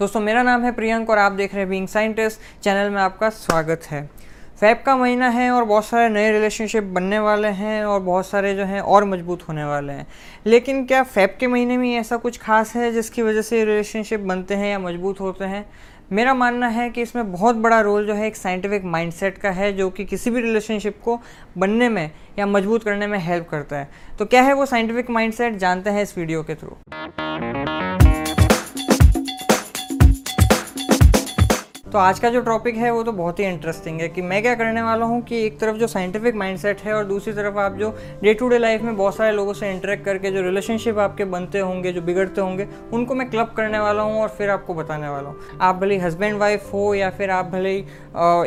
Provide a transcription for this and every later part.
दोस्तों, मेरा नाम है प्रियंक और आप देख रहे हैं बीइंग साइंटिस्ट चैनल में आपका स्वागत है। फैब का महीना है और बहुत सारे नए रिलेशनशिप बनने वाले हैं और बहुत सारे जो हैं और मज़बूत होने वाले हैं। लेकिन क्या फैब के महीने में ऐसा कुछ खास है जिसकी वजह से रिलेशनशिप बनते हैं या मज़बूत होते हैं? मेरा मानना है कि इसमें बहुत बड़ा रोल जो है एक साइंटिफिक माइंडसेट का है जो कि किसी भी रिलेशनशिप को बनने में या मज़बूत करने में हेल्प करता है। तो क्या है वो साइंटिफिक माइंडसेट जानते हैं इस वीडियो के थ्रू तो आज का जो टॉपिक है, वो तो बहुत ही इंटरेस्टिंग है कि मैं क्या करने वाला हूँ कि एक तरफ़ जो साइंटिफिक माइंडसेट है और दूसरी तरफ़ आप जो डे टू डे लाइफ में बहुत सारे लोगों से इंटरेक्ट करके जो रिलेशनशिप आपके बनते होंगे, जो बिगड़ते होंगे, उनको मैं क्लब करने वाला हूँ और फिर आपको बताने वाला हूँ। आप भले हस्बैंड वाइफ हो या फिर आप भले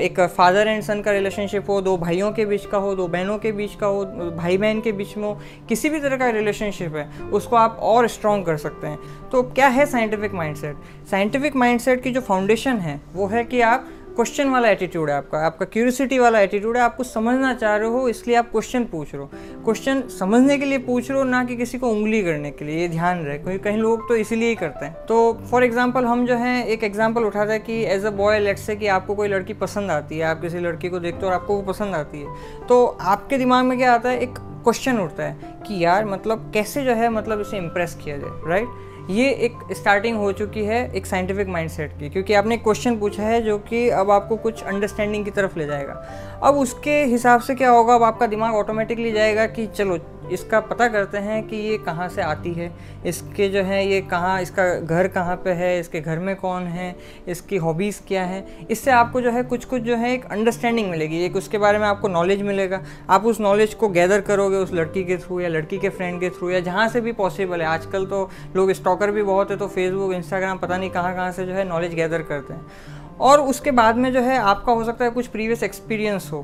एक फादर एंड सन का रिलेशनशिप हो, दो भाइयों के बीच का हो, दो बहनों के बीच का हो, भाई बहन के बीच में हो, किसी भी तरह का रिलेशनशिप है, उसको आप और स्ट्रॉन्ग कर सकते हैं। तो क्या है साइंटिफिक माइंडसेट साइंटिफिक माइंडसेट की जो फाउंडेशन है, वो है कि आप क्वेश्चन वाला एटीट्यूड है आपका आपका क्यूरियोसिटी वाला एटीट्यूड है, आप कुछ समझना चाह रहे हो, इसलिए आप क्वेश्चन पूछ रहे हो। क्वेश्चन समझने के लिए पूछ रहे हो, ना कि किसी को उंगली करने के लिए, ये ध्यान रहे, क्योंकि कहीं लोग तो इसीलिए ही करते हैं। तो फॉर एग्ज़ाम्पल हम जो है, एक एग्ज़ाम्पल उठाते हैं कि as a boy let's say कि आपको कोई लड़की पसंद आती है, आप किसी लड़की को देखते हो और आपको वो पसंद आती है। तो आपके दिमाग में क्या आता है, एक क्वेश्चन उठता है कि यार मतलब कैसे जो है मतलब उसे इम्प्रेस किया जाए राइट ये एक स्टार्टिंग हो चुकी है एक साइंटिफिक माइंडसेट की, क्योंकि आपने क्वेश्चन पूछा है जो कि अब आपको कुछ अंडरस्टैंडिंग की तरफ़ ले जाएगा। अब उसके हिसाब से क्या होगा? अब आपका दिमाग ऑटोमेटिकली जाएगा कि चलो इसका पता करते हैं कि ये कहाँ से आती है। इसके जो है, ये कहाँ, इसका घर कहाँ पे है, इसके घर में कौन है, इसकी हॉबीज़ क्या है। इससे आपको जो है कुछ कुछ जो है, एक अंडरस्टैंडिंग मिलेगी। एक उसके बारे में आपको नॉलेज मिलेगा। आप उस नॉलेज को गैदर करोगे उस लड़की के थ्रू या लड़की के फ्रेंड के थ्रू या जहाँ से भी पॉसिबल है। आजकल तो लोग स्टॉकर भी बहुत है तो फेसबुक इंस्टाग्राम पता नहीं कहाँ कहाँ से जो है नॉलेज गैदर करते हैं। और उसके बाद में जो है आपका हो सकता है कुछ प्रीवियस एक्सपीरियंस हो।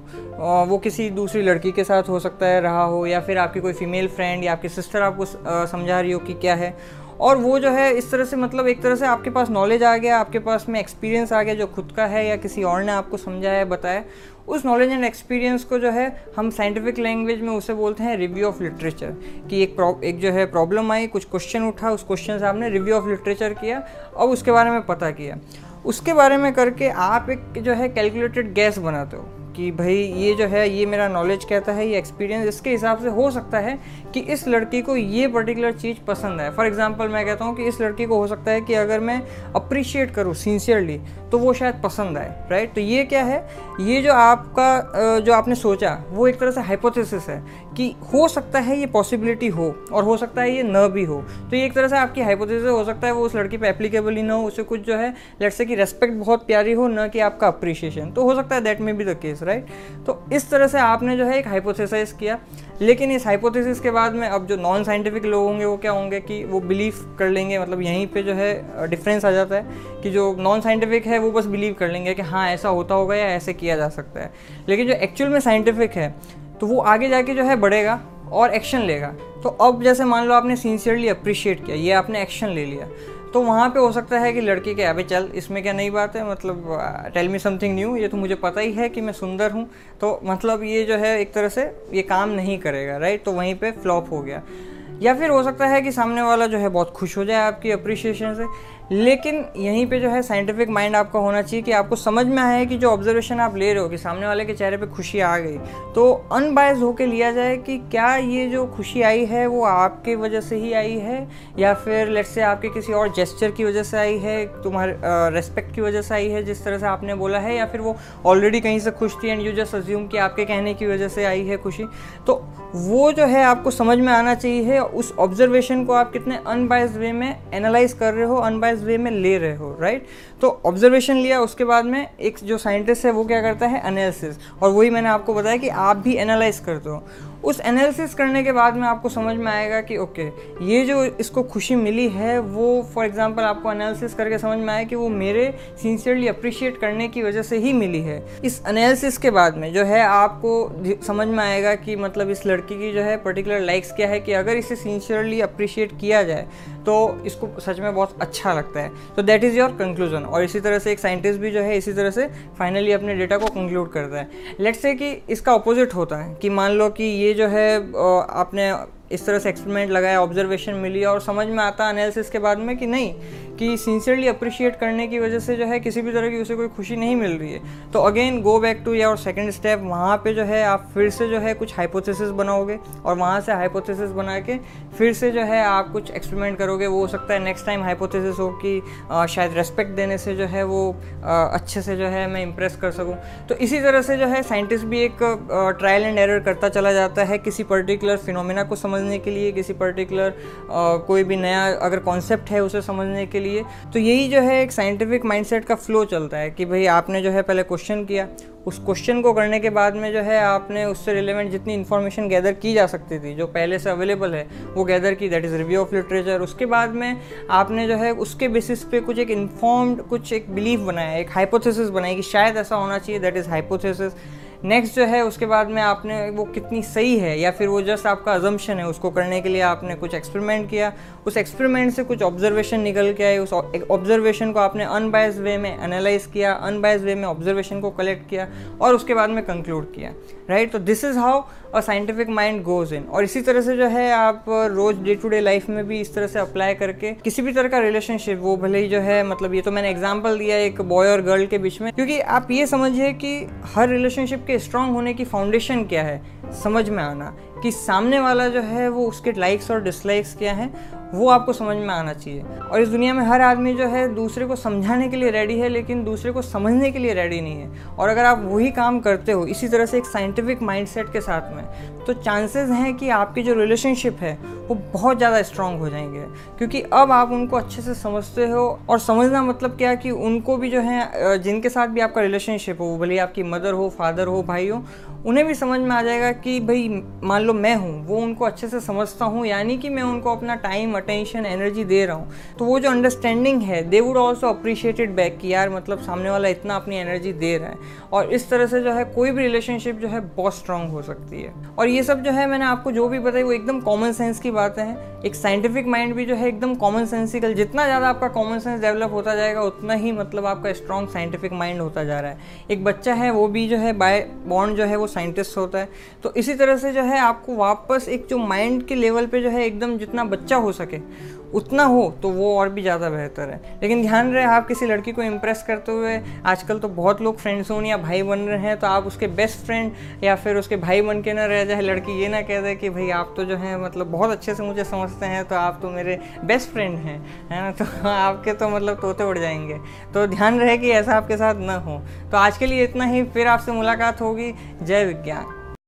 वो किसी दूसरी लड़की के साथ हो सकता है, रहा हो, या फिर आपकी कोई फीमेल फ्रेंड या आपकी सिस्टर आपको समझा रही हो कि क्या है। और वो जो है इस तरह से मतलब एक तरह से आपके पास नॉलेज आ गया, आपके पास में एक्सपीरियंस आ गया जो खुद का है या किसी और ने आपको समझाया, बताया। उस नॉलेज एंड एक्सपीरियंस को जो है हम साइंटिफिक लैंग्वेज में उसे बोलते हैं रिव्यू ऑफ़ लिटरेचर कि एक एक जो है प्रॉब्लम आई, कुछ क्वेश्चन उठा, उस क्वेश्चन से आपने रिव्यू ऑफ़ लिटरेचर किया और उसके बारे में पता किया। उसके बारे में करके आप एक जो है कैलकुलेटेड गैस बनाते हो। कि भाई ये जो है, ये मेरा नॉलेज कहता है, ये एक्सपीरियंस इसके हिसाब से हो सकता है कि इस लड़की को ये पर्टिकुलर चीज़ पसंद है फॉर एग्जांपल मैं कहता हूँ कि इस लड़की को हो सकता है कि अगर मैं अप्रिशिएट करूँ सिंसियरली तो वो शायद पसंद आए राइट तो ये क्या है? ये जो आपका जो आपने सोचा, वो एक तरह से हाइपोथेसिस है कि हो सकता है ये पॉसिबिलिटी हो और हो सकता है ये न भी हो। तो ये एक तरह से आपकी हाइपोथेसिस हो सकता है, वो उस लड़की पे एप्लीकेबल ही ना हो, उसे कुछ जो है लेट से कि रेस्पेक्ट बहुत प्यारी हो, न कि आपका अप्रिशिएशन तो हो सकता है that may be the case right तो इस तरह से आपने जो है एक हाइपोथेसाइज किया। लेकिन इस हाइपोथेसिस के बाद में अब जो नॉन साइंटिफिक लोग होंगे, वो क्या होंगे कि वो बिलीव कर लेंगे मतलब यहीं पे जो है डिफरेंस आ जाता है कि जो नॉन साइंटिफिक है, वो बस बिलीव कर लेंगे कि हाँ ऐसा होता होगा या ऐसे किया जा सकता है। लेकिन जो एक्चुअल में साइंटिफिक है तो वो आगे जाके जो है बढ़ेगा और एक्शन लेगा। तो अब जैसे मान लो आपने सिंसियरली अप्रिशिएट किया, ये आपने एक्शन ले लिया। तो वहाँ पे हो सकता है कि लड़की के अभी चल, इसमें क्या नई बात है? मतलब टेल मी समथिंग न्यू ये तो मुझे पता ही है कि मैं सुंदर हूँ। तो मतलब ये जो है, एक तरह से ये काम नहीं करेगा राइट तो वहीं पे फ्लॉप हो गया। या फिर हो सकता है कि सामने वाला जो है, बहुत खुश हो जाए आपकी अप्रिशिएशन से। लेकिन यहीं पे जो है साइंटिफिक माइंड आपका होना चाहिए कि आपको समझ में आया कि जो ऑब्जर्वेशन आप ले रहे हो कि सामने वाले के चेहरे पे खुशी आ गई तो अनबायस होके लिया जाए कि क्या ये जो खुशी आई है वो आपके वजह से ही आई है, या फिर लेट्स से आपके किसी और जेस्चर की वजह से आई है, तुम्हारे रेस्पेक्ट की वजह से आई है, जिस तरह से आपने बोला है, या फिर वो ऑलरेडी कहीं से खुश थी एंड यू जस्ट अज्यूम कि आपके कहने की वजह से आई है खुशी। तो वो जो है आपको समझ में आना चाहिए, उस ऑब्जर्वेशन को आप कितने अनबायस वे में एनालाइज कर रहे हो अनबायस वे में ले रहे हो राइट तो ऑब्जर्वेशन लिया, उसके बाद में एक जो साइंटिस्ट है, वो क्या करता है? एनालिसिस और वही मैंने आपको बताया कि आप भी एनालाइज करते हो। उस एनालिसिस करने के बाद में आपको समझ में आएगा कि ओके ये जो इसको खुशी मिली है, वो फॉर एग्जांपल आपको एनालिसिस करके समझ में आया कि वो मेरे सिंसियरली अप्रिशिएट करने की वजह से ही मिली है। इस एनालिसिस के बाद में जो है, आपको समझ में आएगा कि मतलब इस लड़की की जो है पर्टिकुलर लाइक्स क्या है कि अगर इसे सिंसियरली अप्रिशिएट किया जाए तो इसको सच में बहुत अच्छा लगता है। तो दैट इज़ योर कंक्लूजन और इसी तरह से एक साइंटिस्ट भी जो है, इसी तरह से फाइनली अपने डेटा को कंक्लूड करता है। लेट्स से कि इसका अपोजिट होता है, कि मान लो कि ये जो है आपने इस तरह से एक्सपेरिमेंट लगाया ऑब्जर्वेशन मिली और समझ में आता एनालिसिस के बाद में कि नहीं कि सिंसियरली अप्रिशिएट करने की वजह से जो है किसी भी तरह की उसे कोई खुशी नहीं मिल रही है। तो again go back to your second step वहाँ पे जो है आप फिर से जो है कुछ हाइपोथेसिस बनाओगे और वहाँ से हाइपोथेसिस बना के फिर से जो है आप कुछ एक्सपेरिमेंट करोगे। वो हो सकता है नेक्स्ट टाइम हाइपोथेसिस हो कि आ, शायद रेस्पेक्ट देने से जो है वो आ, अच्छे से जो है मैं इम्प्रेस कर सकूँ। तो इसी तरह से जो है साइंटिस्ट भी एक ट्रायल एंड एरर करता चला जाता है किसी पर्टिकुलर फिनोमिना को समझने के लिए किसी पर्टिकुलर कोई भी नया अगर कॉन्सेप्ट है उसे समझने के लिए तो यही जो है एक साइंटिफिक माइंडसेट का फ्लो चलता है कि भाई आपने जो है पहले क्वेश्चन किया। उस क्वेश्चन को करने के बाद में जो है आपने उससे रिलेवेंट जितनी इन्फॉर्मेशन गैदर की जा सकती थी, जो पहले से अवेलेबल है, वो गैदर की that is review of literature उसके बाद में आपने जो है उसके बेसिस पे कुछ एक इन्फॉर्म्ड कुछ एक बिलीफ बनाया, एक हाइपोथेसिस बनाई कि शायद ऐसा होना चाहिए दैट इज़ हाइपोथेसिस नेक्स्ट जो है, उसके बाद में आपने वो कितनी सही है, या फिर वो जस्ट आपका अजम्पन है, उसको करने के लिए आपने कुछ एक्सपेरिमेंट किया। उस एक्सपेरिमेंट से कुछ ऑब्जर्वेशन निकल के आए, उस ऑब्जर्वेशन को आपने अनबायस वे में एनालाइज किया अनबायस वे में ऑब्जर्वेशन को कलेक्ट किया, और उसके बाद में कंक्लूड किया। राइट तो this is how a scientific mind goes in और इसी तरह से जो है आप रोज डे टू डे लाइफ में भी इस तरह से अप्लाई करके किसी भी तरह का रिलेशनशिप वो भले ही जो है मतलब ये तो मैंने एग्ज़ाम्पल दिया एक बॉय और गर्ल के बीच में, क्योंकि आप ये समझिए कि हर रिलेशनशिप के स्ट्रांग होने की फाउंडेशन क्या है? समझ में आना कि सामने वाला जो है वो उसके लाइक्स और डिसलाइक्स क्या हैं वो आपको समझ में आना चाहिए। और इस दुनिया में हर आदमी जो है, दूसरे को समझाने के लिए रेडी है, लेकिन दूसरे को समझने के लिए रेडी नहीं है। और अगर आप वही काम करते हो, इसी तरह से एक साइंटिफिक माइंडसेट के साथ में तो चांसेस हैं कि आपकी जो रिलेशनशिप है वो बहुत ज़्यादा स्ट्रांग हो जाएँगे। क्योंकि अब आप उनको अच्छे से समझते हो और समझना मतलब क्या कि उनको भी जो है जिनके साथ भी आपका रिलेशनशिप हो, वो भले आपकी मदर हो फादर हो, भाई हो, उन्हें भी समझ में आ जाएगा कि भाई मान लो मैं हूँ, वो उनको अच्छे से समझता हूँ, यानी कि मैं उनको अपना टाइम अटेंशन एनर्जी दे रहा हूँ। तो वो जो अंडरस्टैंडिंग है they would also appreciated back कि यार मतलब सामने वाला इतना अपनी एनर्जी दे रहा है। और इस तरह से जो है, कोई भी रिलेशनशिप जो है, बहुत स्ट्रांग हो सकती है। और ये सब जो है, मैंने आपको जो भी बताई, वो एकदम कॉमन सेंस की बातें हैं। एक साइंटिफिक माइंड भी जो है एकदम कॉमन सेंसिकल जितना ज़्यादा आपका कॉमन सेंस डेवलप होता जाएगा, उतना ही मतलब आपका स्ट्रॉन्ग साइंटिफिक माइंड होता जा रहा है। एक बच्चा है, वो भी जो है बाय बॉन्ड जो है वो साइंटिस्ट होता है। तो इसी तरह से जो है आपको वापस एक जो माइंड के लेवल पर जो है एकदम जितना बच्चा हो सके उतना हो तो वो और भी ज़्यादा बेहतर है। लेकिन ध्यान रहे, आप किसी लड़की को इम्प्रेस करते हुए, आजकल तो बहुत लोग फ्रेंड्स हों या भाई बन रहे हैं तो आप उसके बेस्ट फ्रेंड या फिर उसके भाई बन के ना रह जाए, लड़की ये ना कह दे कि, भाई, आप तो जो है मतलब बहुत अच्छे से मुझे समझते हैं तो आप तो मेरे बेस्ट फ्रेंड हैं। है ना? तो आपके तो मतलब तोते उड़ जाएँगे। तो ध्यान रहे कि ऐसा आपके साथ ना हो। तो आज के लिए इतना ही, फिर आपसे मुलाकात होगी। जय विज्ञान।